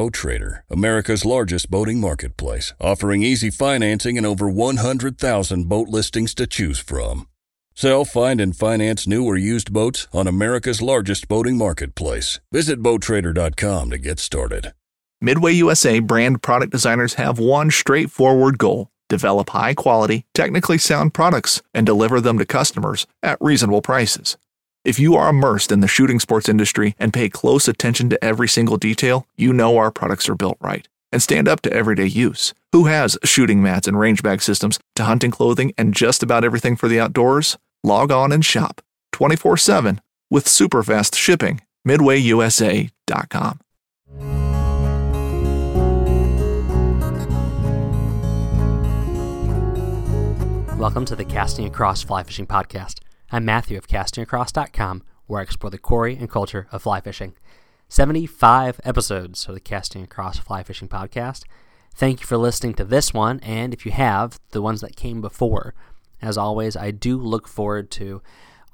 Boat Trader, America's largest boating marketplace, offering easy financing and over 100,000 boat listings to choose from. Sell, find, and finance new or used boats on America's largest boating marketplace. Visit BoatTrader.com to get started. Midway USA brand product designers have one straightforward goal develop high quality, technically sound products and deliver them to customers at reasonable prices. If you are immersed in the shooting sports industry and pay close attention to every single detail, you know our products are built right and stand up to everyday use. Who has shooting mats and range bag systems to hunting clothing and just about everything for the outdoors? Log on and shop 24 7 with super fast shipping. MidwayUSA.com. Welcome to the Casting Across Fly Fishing Podcast. I'm Matthew of CastingAcross.com, where I explore the quarry and culture of fly fishing. 75 episodes of the Casting Across Fly Fishing Podcast. Thank you for listening to this one, and if you have, the ones that came before. As always, I do look forward to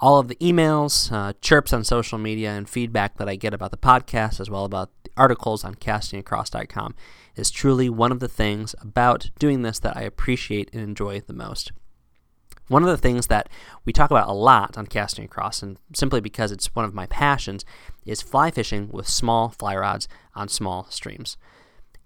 all of the emails, uh, chirps on social media, and feedback that I get about the podcast, as well about the articles on castingacross.com, is truly one of the things about doing this that I appreciate and enjoy the most. One of the things that we talk about a lot on Casting Across, and simply because it's one of my passions, is fly fishing with small fly rods on small streams.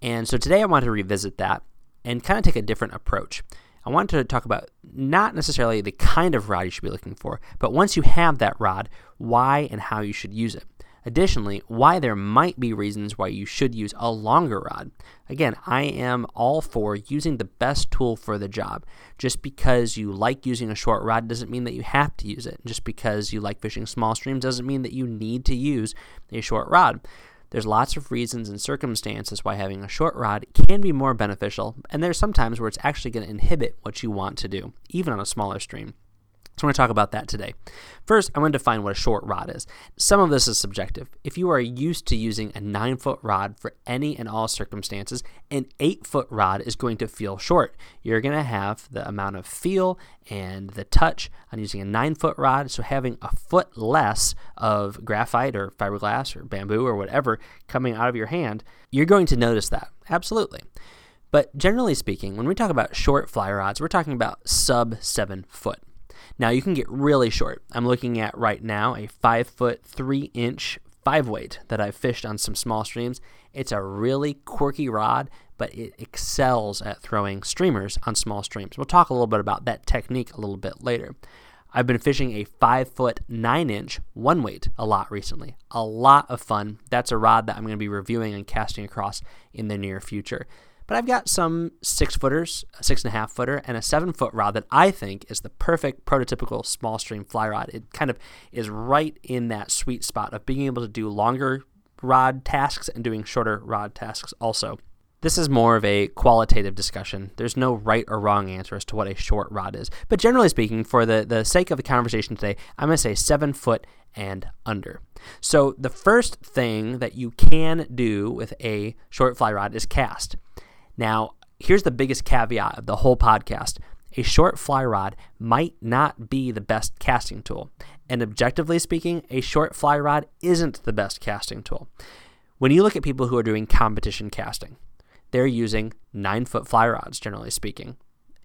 And so today I want to revisit that and kind of take a different approach. I wanted to talk about not necessarily the kind of rod you should be looking for, but once you have that rod, why and how you should use it. Additionally, why there might be reasons why you should use a longer rod. Again, I am all for using the best tool for the job. Just because you like using a short rod doesn't mean that you have to use it. Just because you like fishing small streams doesn't mean that you need to use a short rod. There's lots of reasons and circumstances why having a short rod can be more beneficial, and there's sometimes where it's actually going to inhibit what you want to do, even on a smaller stream. So I want to talk about that today. First, I want to define what a short rod is. Some of this is subjective. If you are used to using a 9 foot rod for any and all circumstances, an 8 foot rod is going to feel short. You're going to have the amount of feel and the touch on using a 9 foot rod, so having a foot less of graphite or fiberglass or bamboo or whatever coming out of your hand, you're going to notice that. Absolutely. But generally speaking, when we talk about short fly rods, we're talking about sub 7 foot. Now you can get really short. I'm looking at right now a five foot three inch five weight that I've fished on some small streams. It's a really quirky rod, but it excels at throwing streamers on small streams. We'll talk a little bit about that technique a little bit later. I've been fishing a five foot nine inch one weight a lot recently. A lot of fun. That's a rod that I'm going to be reviewing and casting across in the near future. But I've got some six footers, a six and a half footer, and a seven foot rod that I think is the perfect prototypical small stream fly rod. It kind of is right in that sweet spot of being able to do longer rod tasks and doing shorter rod tasks also. This is more of a qualitative discussion. There's no right or wrong answer as to what a short rod is. But generally speaking, for the, the sake of the conversation today, I'm going to say seven foot and under. So the first thing that you can do with a short fly rod is cast. Now, here's the biggest caveat of the whole podcast a short fly rod might not be the best casting tool. And objectively speaking, a short fly rod isn't the best casting tool. When you look at people who are doing competition casting, they're using nine foot fly rods, generally speaking.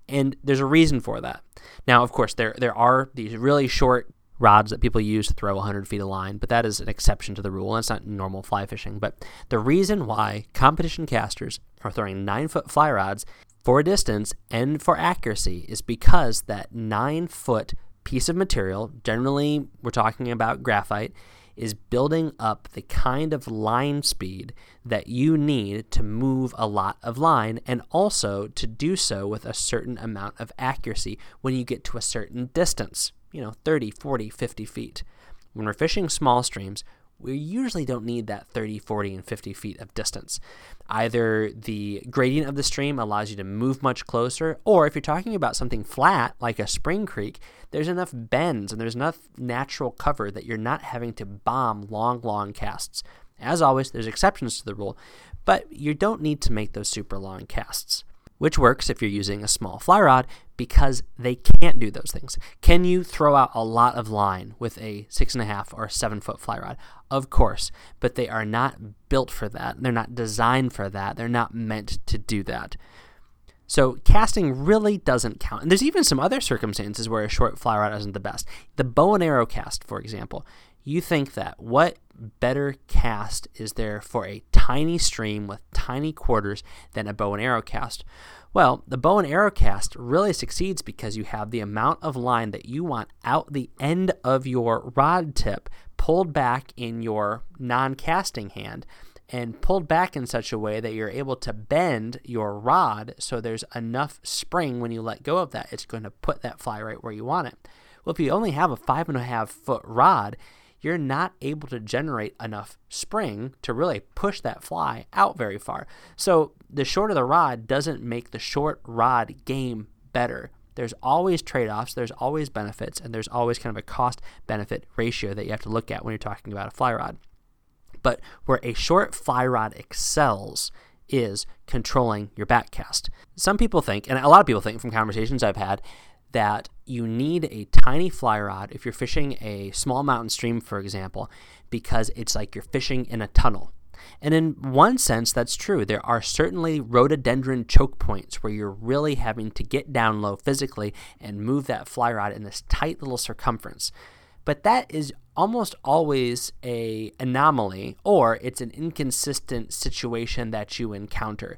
And there's a reason for that. Now, of course, there, there are these really short rods that people use to throw 100 feet of line, but that is an exception to the rule. That's not normal fly fishing. But the reason why competition casters are throwing 9 foot fly rods for distance and for accuracy is because that 9 foot piece of material, generally we're talking about graphite, is building up the kind of line speed that you need to move a lot of line and also to do so with a certain amount of accuracy when you get to a certain distance you know, 30, 40, 50 feet. When we're fishing small streams, we usually don't need that 30, 40, and 50 feet of distance. Either the gradient of the stream allows you to move much closer, or if you're talking about something flat like a spring creek, there's enough bends and there's enough natural cover that you're not having to bomb long, long casts. As always, there's exceptions to the rule, but you don't need to make those super long casts which works if you're using a small fly rod because they can't do those things. Can you throw out a lot of line with a six and a half or seven foot fly rod? Of course, but they are not built for that. They're not designed for that. They're not meant to do that. So casting really doesn't count. And there's even some other circumstances where a short fly rod isn't the best. The bow and arrow cast, for example. You think that what better cast is there for a tiny stream with tiny quarters than a bow and arrow cast? Well, the bow and arrow cast really succeeds because you have the amount of line that you want out the end of your rod tip pulled back in your non casting hand and pulled back in such a way that you're able to bend your rod so there's enough spring when you let go of that. It's going to put that fly right where you want it. Well, if you only have a five and a half foot rod, you're not able to generate enough spring to really push that fly out very far. So the shorter the rod doesn't make the short rod game better. There's always trade offs, there's always benefits, and there's always kind of a cost benefit ratio that you have to look at when you're talking about a fly rod. But where a short fly rod excels is controlling your backcast. Some people think, and a lot of people think from conversations I've had, that you need a tiny fly rod if you're fishing a small mountain stream, for example, because it's like you're fishing in a tunnel. And in one sense, that's true. There are certainly rhododendron choke points where you're really having to get down low physically and move that fly rod in this tight little circumference. But that is almost always a anomaly or it's an inconsistent situation that you encounter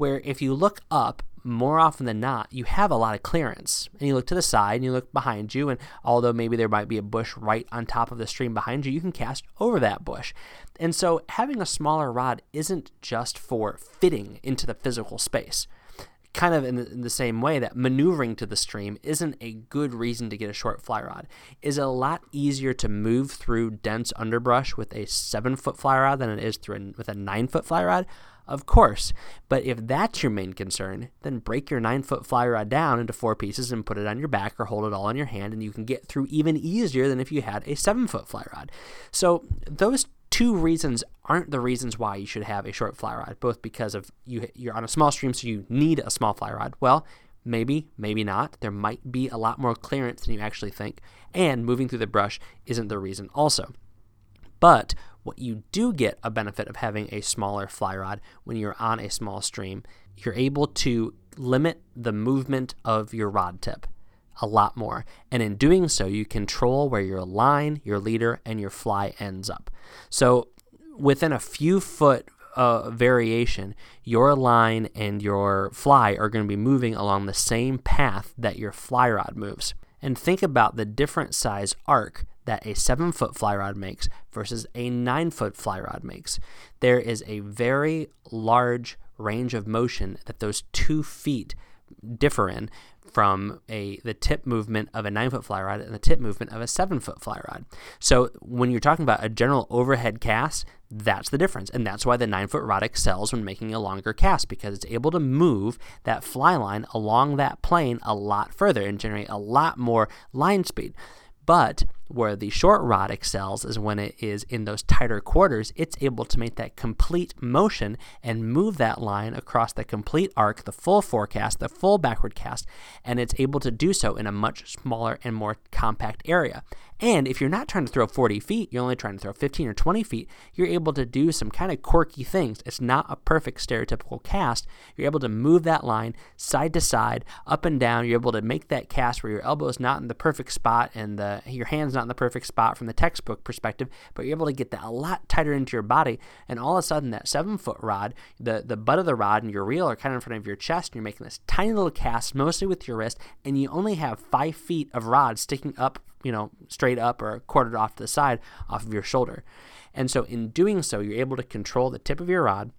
where if you look up more often than not, you have a lot of clearance. And you look to the side and you look behind you, and although maybe there might be a bush right on top of the stream behind you, you can cast over that bush. And so having a smaller rod isn't just for fitting into the physical space. Kind of in the, in the same way that maneuvering to the stream isn't a good reason to get a short fly rod. Is a lot easier to move through dense underbrush with a seven foot fly rod than it is through a, with a nine foot fly rod? Of course, but if that's your main concern, then break your 9 foot fly rod down into four pieces and put it on your back or hold it all in your hand, and you can get through even easier than if you had a 7 foot fly rod. So, those two reasons aren't the reasons why you should have a short fly rod, both because of you, you're on a small stream, so you need a small fly rod. Well, Maybe, maybe not. There might be a lot more clearance than you actually think, and moving through the brush isn't the reason also. But what you do get a benefit of having a smaller fly rod when you're on a small stream, you're able to limit the movement of your rod tip a lot more. And in doing so, you control where your line, your leader, and your fly ends up. So within a few foot uh, variation, your line and your fly are going to be moving along the same path that your fly rod moves. And think about the different size arc that a 7 foot fly rod makes versus a 9 foot fly rod makes. There is a very large range of motion that those two feet differ in from a the tip movement of a nine foot fly rod and the tip movement of a seven foot fly rod. So when you're talking about a general overhead cast, that's the difference, and that's why the nine foot rod excels when making a longer cast because it's able to move that fly line along that plane a lot further and generate a lot more line speed. But where the short rod excels is when it is in those tighter quarters, it's able to make that complete motion and move that line across the complete arc, the full forecast, the full backward cast, and it's able to do so in a much smaller and more compact area. And if you're not trying to throw 40 feet, you're only trying to throw 15 or 20 feet, you're able to do some kind of quirky things. It's not a perfect stereotypical cast. You're able to move that line side to side, up and down. You're able to make that cast where your elbow is not in the perfect spot and the, your hand's not in the perfect spot from the textbook perspective, but you're able to get that a lot tighter into your body. And all of a sudden, that seven foot rod, the, the butt of the rod and your reel are kind of in front of your chest, and you're making this tiny little cast, mostly with your wrist, and you only have five feet of rod sticking up you know, straight up or quartered off to the side off of your shoulder. And so in doing so, you're able to control the tip of your rod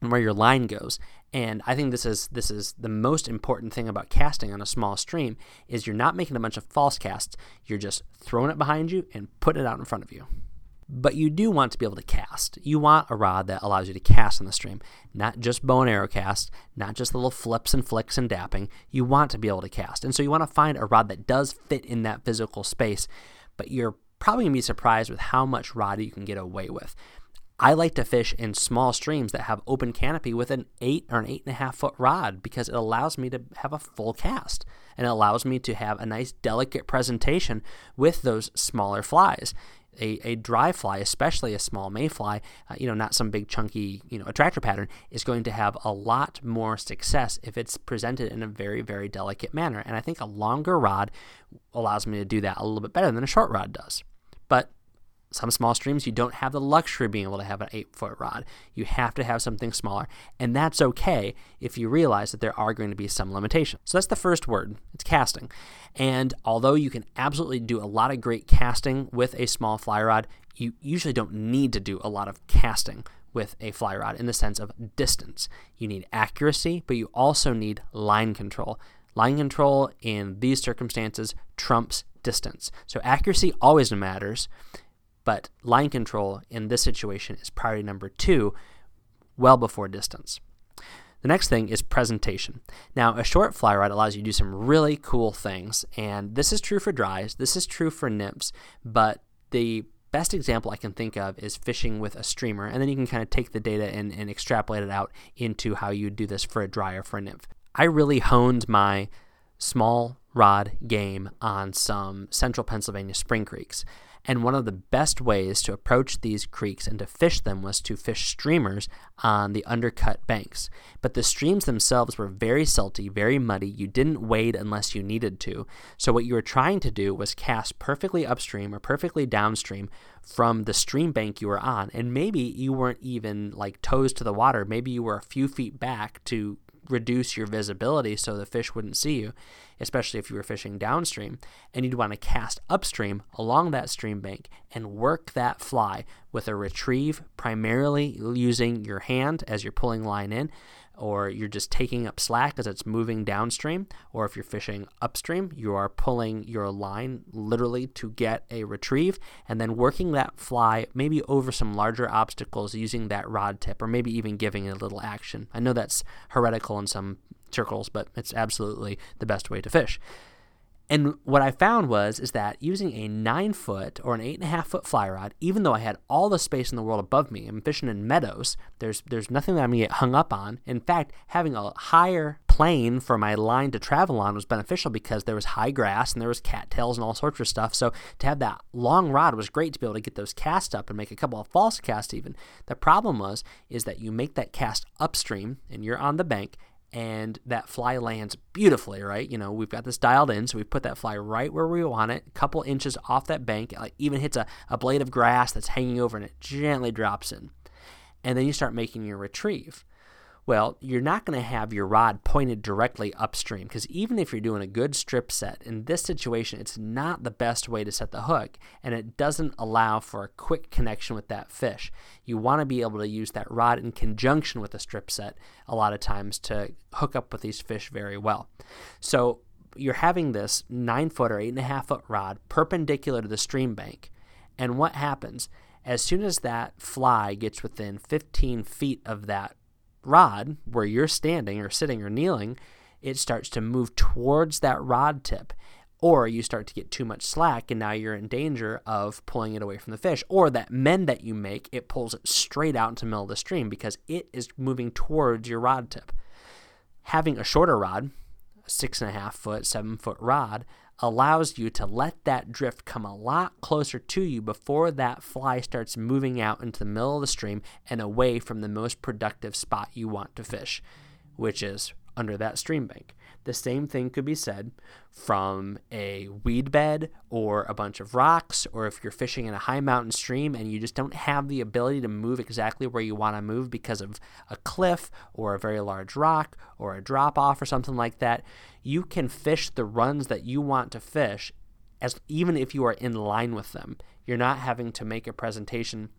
and where your line goes. And I think this is this is the most important thing about casting on a small stream is you're not making a bunch of false casts. You're just throwing it behind you and putting it out in front of you. But you do want to be able to cast. You want a rod that allows you to cast on the stream, not just bow and arrow cast, not just little flips and flicks and dapping. You want to be able to cast. And so you want to find a rod that does fit in that physical space, but you're probably going to be surprised with how much rod you can get away with. I like to fish in small streams that have open canopy with an eight or an eight and a half foot rod because it allows me to have a full cast and it allows me to have a nice delicate presentation with those smaller flies. A, a dry fly, especially a small mayfly, uh, you know, not some big chunky, you know, attractor pattern, is going to have a lot more success if it's presented in a very, very delicate manner. And I think a longer rod allows me to do that a little bit better than a short rod does. Some small streams, you don't have the luxury of being able to have an eight foot rod. You have to have something smaller. And that's okay if you realize that there are going to be some limitations. So that's the first word it's casting. And although you can absolutely do a lot of great casting with a small fly rod, you usually don't need to do a lot of casting with a fly rod in the sense of distance. You need accuracy, but you also need line control. Line control in these circumstances trumps distance. So accuracy always matters. But line control in this situation is priority number two, well before distance. The next thing is presentation. Now, a short fly rod allows you to do some really cool things, and this is true for dries, this is true for nymphs, but the best example I can think of is fishing with a streamer, and then you can kind of take the data and, and extrapolate it out into how you do this for a dry or for a nymph. I really honed my small rod game on some central Pennsylvania spring creeks. And one of the best ways to approach these creeks and to fish them was to fish streamers on the undercut banks. But the streams themselves were very salty, very muddy. You didn't wade unless you needed to. So what you were trying to do was cast perfectly upstream or perfectly downstream from the stream bank you were on. And maybe you weren't even like toes to the water. Maybe you were a few feet back to reduce your visibility so the fish wouldn't see you, especially if you were fishing downstream. And you'd want to cast upstream along that stream bank and work that fly with a retrieve, primarily using your hand as you're pulling line in or you're just taking up slack as it's moving downstream, or if you're fishing upstream, you are pulling your line literally to get a retrieve and then working that fly maybe over some larger obstacles using that rod tip, or maybe even giving it a little action. I know that's heretical in some circles, but it's absolutely the best way to fish. And what I found was is that using a nine foot or an eight and a half foot fly rod, even though I had all the space in the world above me, I'm fishing in meadows. There's there's nothing that I'm gonna get hung up on. In fact, having a higher plane for my line to travel on was beneficial because there was high grass and there was cattails and all sorts of stuff. So to have that long rod was great to be able to get those cast up and make a couple of false casts even. The problem was is that you make that cast upstream and you're on the bank and that fly lands beautifully, right? You know, we've got this dialed in, so we put that fly right where we want it, a couple inches off that bank, like even hits a, a blade of grass that's hanging over and it gently drops in. And then you start making your retrieve. Well, you're not going to have your rod pointed directly upstream because even if you're doing a good strip set, in this situation, it's not the best way to set the hook and it doesn't allow for a quick connection with that fish. You want to be able to use that rod in conjunction with a strip set a lot of times to hook up with these fish very well. So you're having this nine foot or eight and a half foot rod perpendicular to the stream bank. And what happens? As soon as that fly gets within 15 feet of that rod where you're standing or sitting or kneeling, it starts to move towards that rod tip. Or you start to get too much slack and now you're in danger of pulling it away from the fish. Or that mend that you make, it pulls it straight out into the middle of the stream because it is moving towards your rod tip. Having a shorter rod, six and a half foot, seven foot rod, allows you to let that drift come a lot closer to you before that fly starts moving out into the middle of the stream and away from the most productive spot you want to fish, which is under that stream bank. The same thing could be said from a weed bed or a bunch of rocks, or if you're fishing in a high mountain stream and you just don't have the ability to move exactly where you want to move because of a cliff or a very large rock or a drop off or something like that, you can fish the runs that you want to fish as even if you are in line with them. You're not having to make a presentation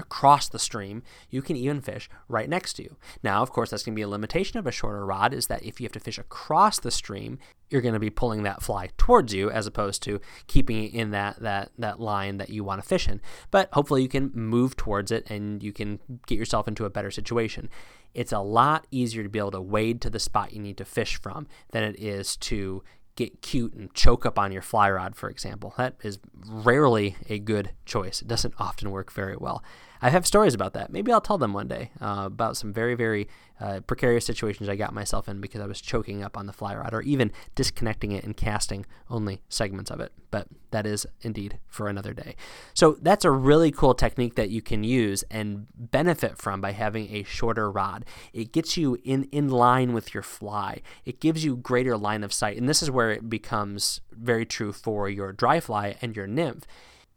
across the stream, you can even fish right next to you. Now, of course, that's going to be a limitation of a shorter rod is that if you have to fish across the stream, you're going to be pulling that fly towards you as opposed to keeping it in that that that line that you want to fish in. But hopefully you can move towards it and you can get yourself into a better situation. It's a lot easier to be able to wade to the spot you need to fish from than it is to get cute and choke up on your fly rod, for example. That is rarely a good choice. It doesn't often work very well. I have stories about that. Maybe I'll tell them one day uh, about some very, very uh, precarious situations I got myself in because I was choking up on the fly rod or even disconnecting it and casting only segments of it. But that is indeed for another day. So that's a really cool technique that you can use and benefit from by having a shorter rod. It gets you in, in line with your fly, it gives you greater line of sight. And this is where it becomes very true for your dry fly and your nymph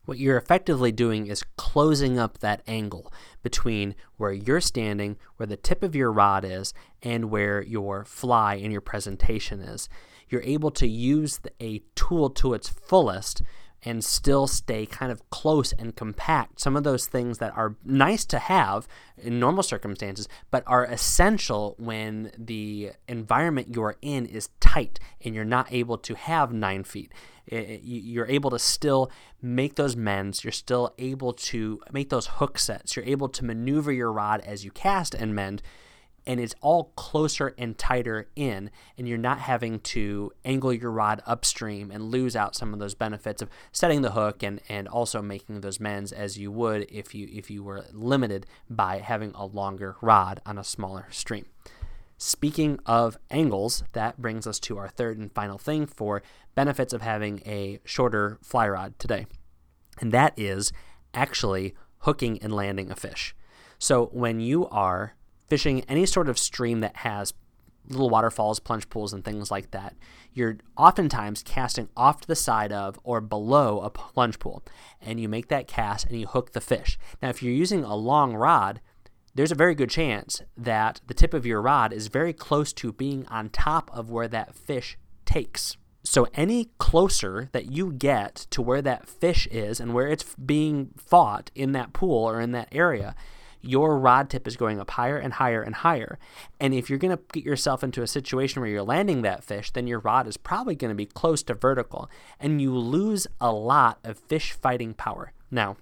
what you're effectively doing is closing up that angle between where you're standing, where the tip of your rod is, and where your fly in your presentation is. You're able to use a tool to its fullest and still stay kind of close and compact. Some of those things that are nice to have in normal circumstances, but are essential when the environment you're in is tight and you're not able to have nine feet you're able to still make those mends. You're still able to make those hook sets. You're able to maneuver your rod as you cast and mend, and it's all closer and tighter in, and you're not having to angle your rod upstream and lose out some of those benefits of setting the hook and, and also making those mends as you would if you if you were limited by having a longer rod on a smaller stream. Speaking of angles, that brings us to our third and final thing for benefits of having a shorter fly rod today. And that is actually hooking and landing a fish. So when you are fishing any sort of stream that has little waterfalls, plunge pools, and things like that, you're oftentimes casting off to the side of or below a plunge pool. And you make that cast and you hook the fish. Now, if you're using a long rod, there's a very good chance that the tip of your rod is very close to being on top of where that fish takes. So, any closer that you get to where that fish is and where it's being fought in that pool or in that area, your rod tip is going up higher and higher and higher. And if you're going to get yourself into a situation where you're landing that fish, then your rod is probably going to be close to vertical and you lose a lot of fish fighting power. Now,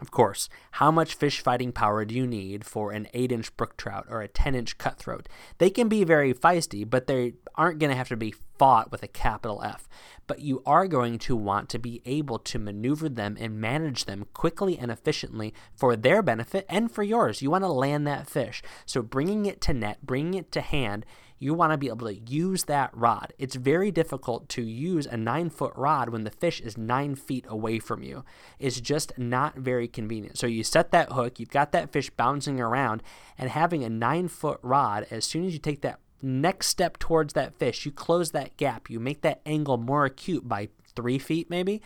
of course, how much fish fighting power do you need for an 8 inch brook trout or a 10 inch cutthroat? They can be very feisty, but they aren't going to have to be fought with a capital F. But you are going to want to be able to maneuver them and manage them quickly and efficiently for their benefit and for yours. You want to land that fish. So bringing it to net, bringing it to hand, you want to be able to use that rod. It's very difficult to use a nine foot rod when the fish is nine feet away from you. It's just not very convenient. So you set that hook, you've got that fish bouncing around, and having a nine foot rod, as soon as you take that next step towards that fish, you close that gap, you make that angle more acute by three feet maybe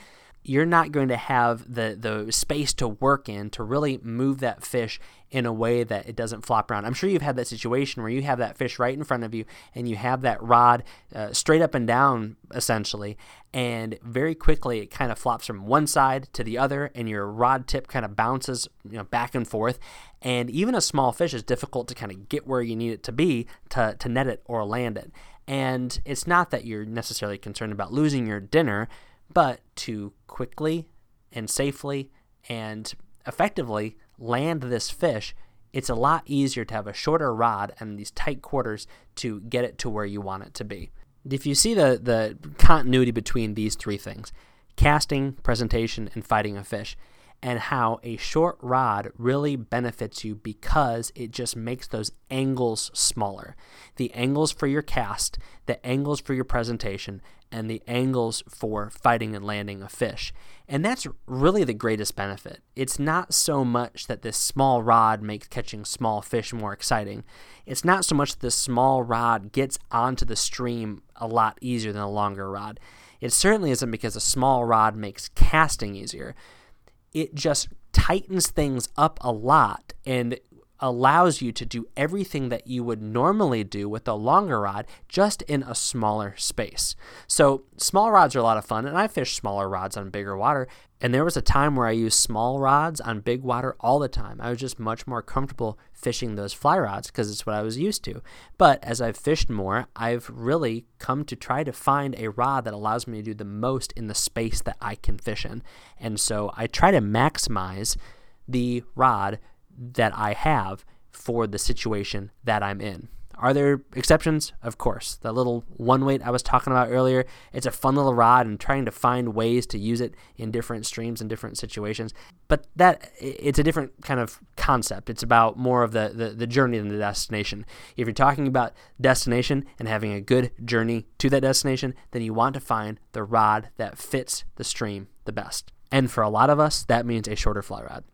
you're not going to have the the space to work in to really move that fish in a way that it doesn't flop around. I'm sure you've had that situation where you have that fish right in front of you and you have that rod uh, straight up and down essentially, and very quickly it kind of flops from one side to the other, and your rod tip kind of bounces you know back and forth. And even a small fish is difficult to kind of get where you need it to be to to net it or land it. And it's not that you're necessarily concerned about losing your dinner but to quickly and safely and effectively land this fish, it's a lot easier to have a shorter rod and these tight quarters to get it to where you want it to be. If you see the, the continuity between these three things casting, presentation, and fighting a fish, and how a short rod really benefits you because it just makes those angles smaller. The angles for your cast, the angles for your presentation, and the angles for fighting and landing a fish. And that's really the greatest benefit. It's not so much that this small rod makes catching small fish more exciting. It's not so much that this small rod gets onto the stream a lot easier than a longer rod. It certainly isn't because a small rod makes casting easier it just tightens things up a lot and allows you to do everything that you would normally do with a longer rod just in a smaller space. So, small rods are a lot of fun, and I fish smaller rods on bigger water. And there was a time where I used small rods on big water all the time. I was just much more comfortable fishing those fly rods because it's what I was used to. But as I've fished more, I've really come to try to find a rod that allows me to do the most in the space that I can fish in. And so I try to maximize the rod that I have for the situation that I'm in. Are there exceptions? Of course. The little one weight I was talking about earlier, it's a fun little rod and trying to find ways to use it in different streams and different situations. But that it's a different kind of concept. It's about more of the, the, the journey than the destination. If you're talking about destination and having a good journey to that destination, then you want to find the rod that fits the stream the best. And for a lot of us, that means a shorter fly rod.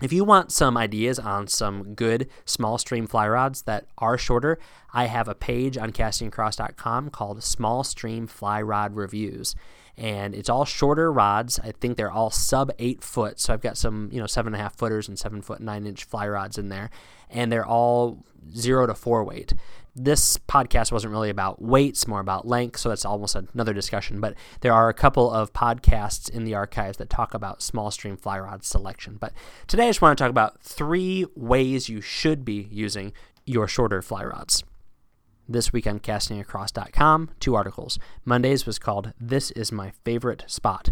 If you want some ideas on some good small stream fly rods that are shorter, I have a page on castingacross.com called Small Stream Fly Rod Reviews. And it's all shorter rods. I think they're all sub eight foot. So I've got some, you know, seven and a half footers and seven foot nine inch fly rods in there. And they're all zero to four weight this podcast wasn't really about weights, more about length, so that's almost another discussion. But there are a couple of podcasts in the archives that talk about small stream fly rod selection. But today I just want to talk about three ways you should be using your shorter fly rods. This week on castingacross.com, two articles. Monday's was called This is My Favorite Spot.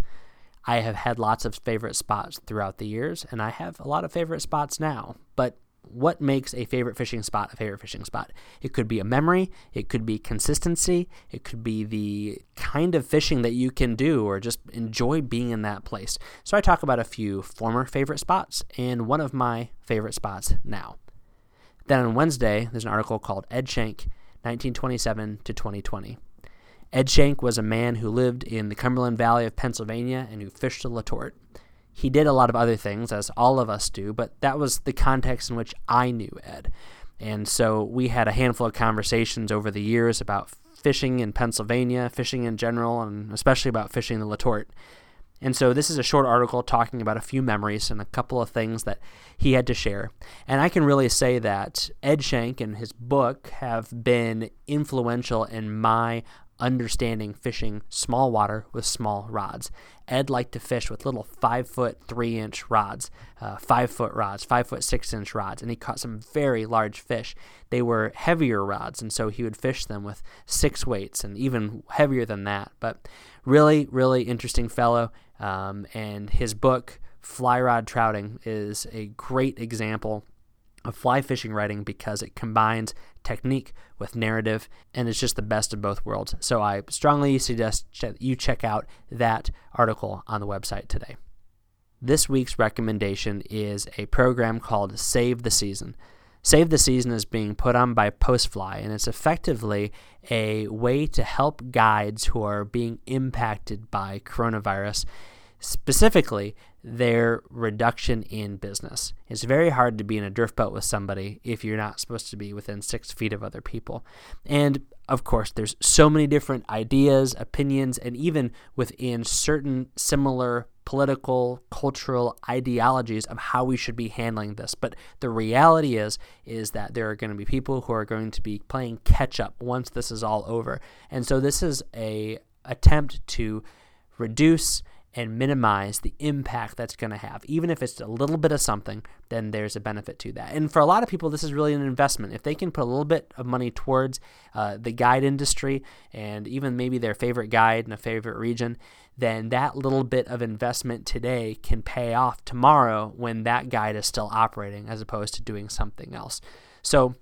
I have had lots of favorite spots throughout the years, and I have a lot of favorite spots now. But what makes a favorite fishing spot a favorite fishing spot. It could be a memory, it could be consistency, it could be the kind of fishing that you can do or just enjoy being in that place. So I talk about a few former favorite spots and one of my favorite spots now. Then on Wednesday, there's an article called Ed Shenk, 1927 to 2020. Ed Shenk was a man who lived in the Cumberland Valley of Pennsylvania and who fished the Letort. He did a lot of other things, as all of us do, but that was the context in which I knew Ed. And so we had a handful of conversations over the years about fishing in Pennsylvania, fishing in general, and especially about fishing the Letort. And so this is a short article talking about a few memories and a couple of things that he had to share. And I can really say that Ed Shenk and his book have been influential in my understanding fishing small water with small rods. Ed liked to fish with little five foot three inch rods, uh, five foot rods, five foot six inch rods, and he caught some very large fish. They were heavier rods, and so he would fish them with six weights and even heavier than that. But really, really interesting fellow. Um, and his book, Fly Rod Trouting, is a great example of fly fishing writing because it combines technique with narrative and it's just the best of both worlds. So I strongly suggest you check out that article on the website today. This week's recommendation is a program called Save the Season. Save the Season is being put on by Postfly, and it's effectively a way to help guides who are being impacted by coronavirus specifically their reduction in business. It's very hard to be in a drift boat with somebody if you're not supposed to be within six feet of other people. And of course, there's so many different ideas, opinions, and even within certain similar political, cultural ideologies of how we should be handling this. But the reality is, is that there are going to be people who are going to be playing catch up once this is all over. And so this is a attempt to reduce and minimize the impact that's going to have. Even if it's a little bit of something, then there's a benefit to that. And for a lot of people, this is really an investment. If they can put a little bit of money towards uh, the guide industry and even maybe their favorite guide in a favorite region, then that little bit of investment today can pay off tomorrow when that guide is still operating as opposed to doing something else. So,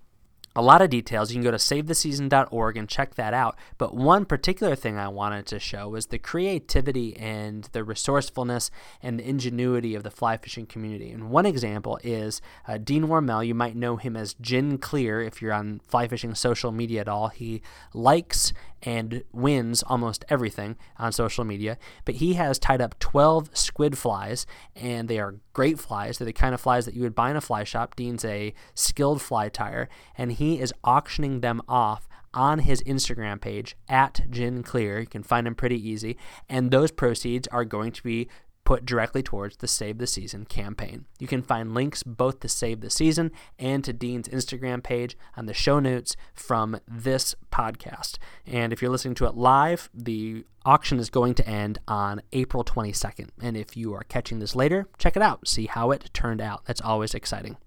a lot of details. You can go to savetheseason.org and check that out. But one particular thing I wanted to show was the creativity and the resourcefulness and the ingenuity of the fly fishing community. And one example is uh, Dean Wormel. You might know him as Gin Clear if you're on fly fishing social media at all. He likes and wins almost everything on social media. But he has tied up 12 squid flies, and they are great flies. They're the kind of flies that you would buy in a fly shop. Dean's a skilled fly tyer, and he is auctioning them off on his Instagram page at Gin Clear. You can find him pretty easy, and those proceeds are going to be put directly towards the Save the Season campaign. You can find links both to Save the Season and to Dean's Instagram page on the show notes from this podcast. And if you're listening to it live, the auction is going to end on April 22nd. And if you are catching this later, check it out, see how it turned out. That's always exciting.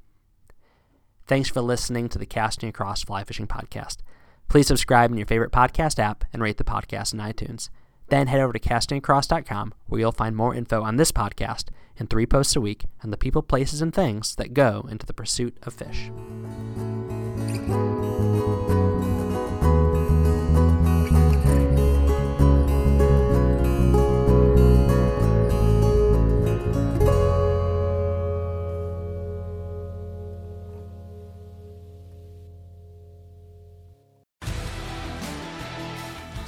Thanks for listening to the Casting Across Fly Fishing Podcast. Please subscribe in your favorite podcast app and rate the podcast in iTunes. Then head over to castingacross.com where you'll find more info on this podcast and three posts a week on the people, places, and things that go into the pursuit of fish.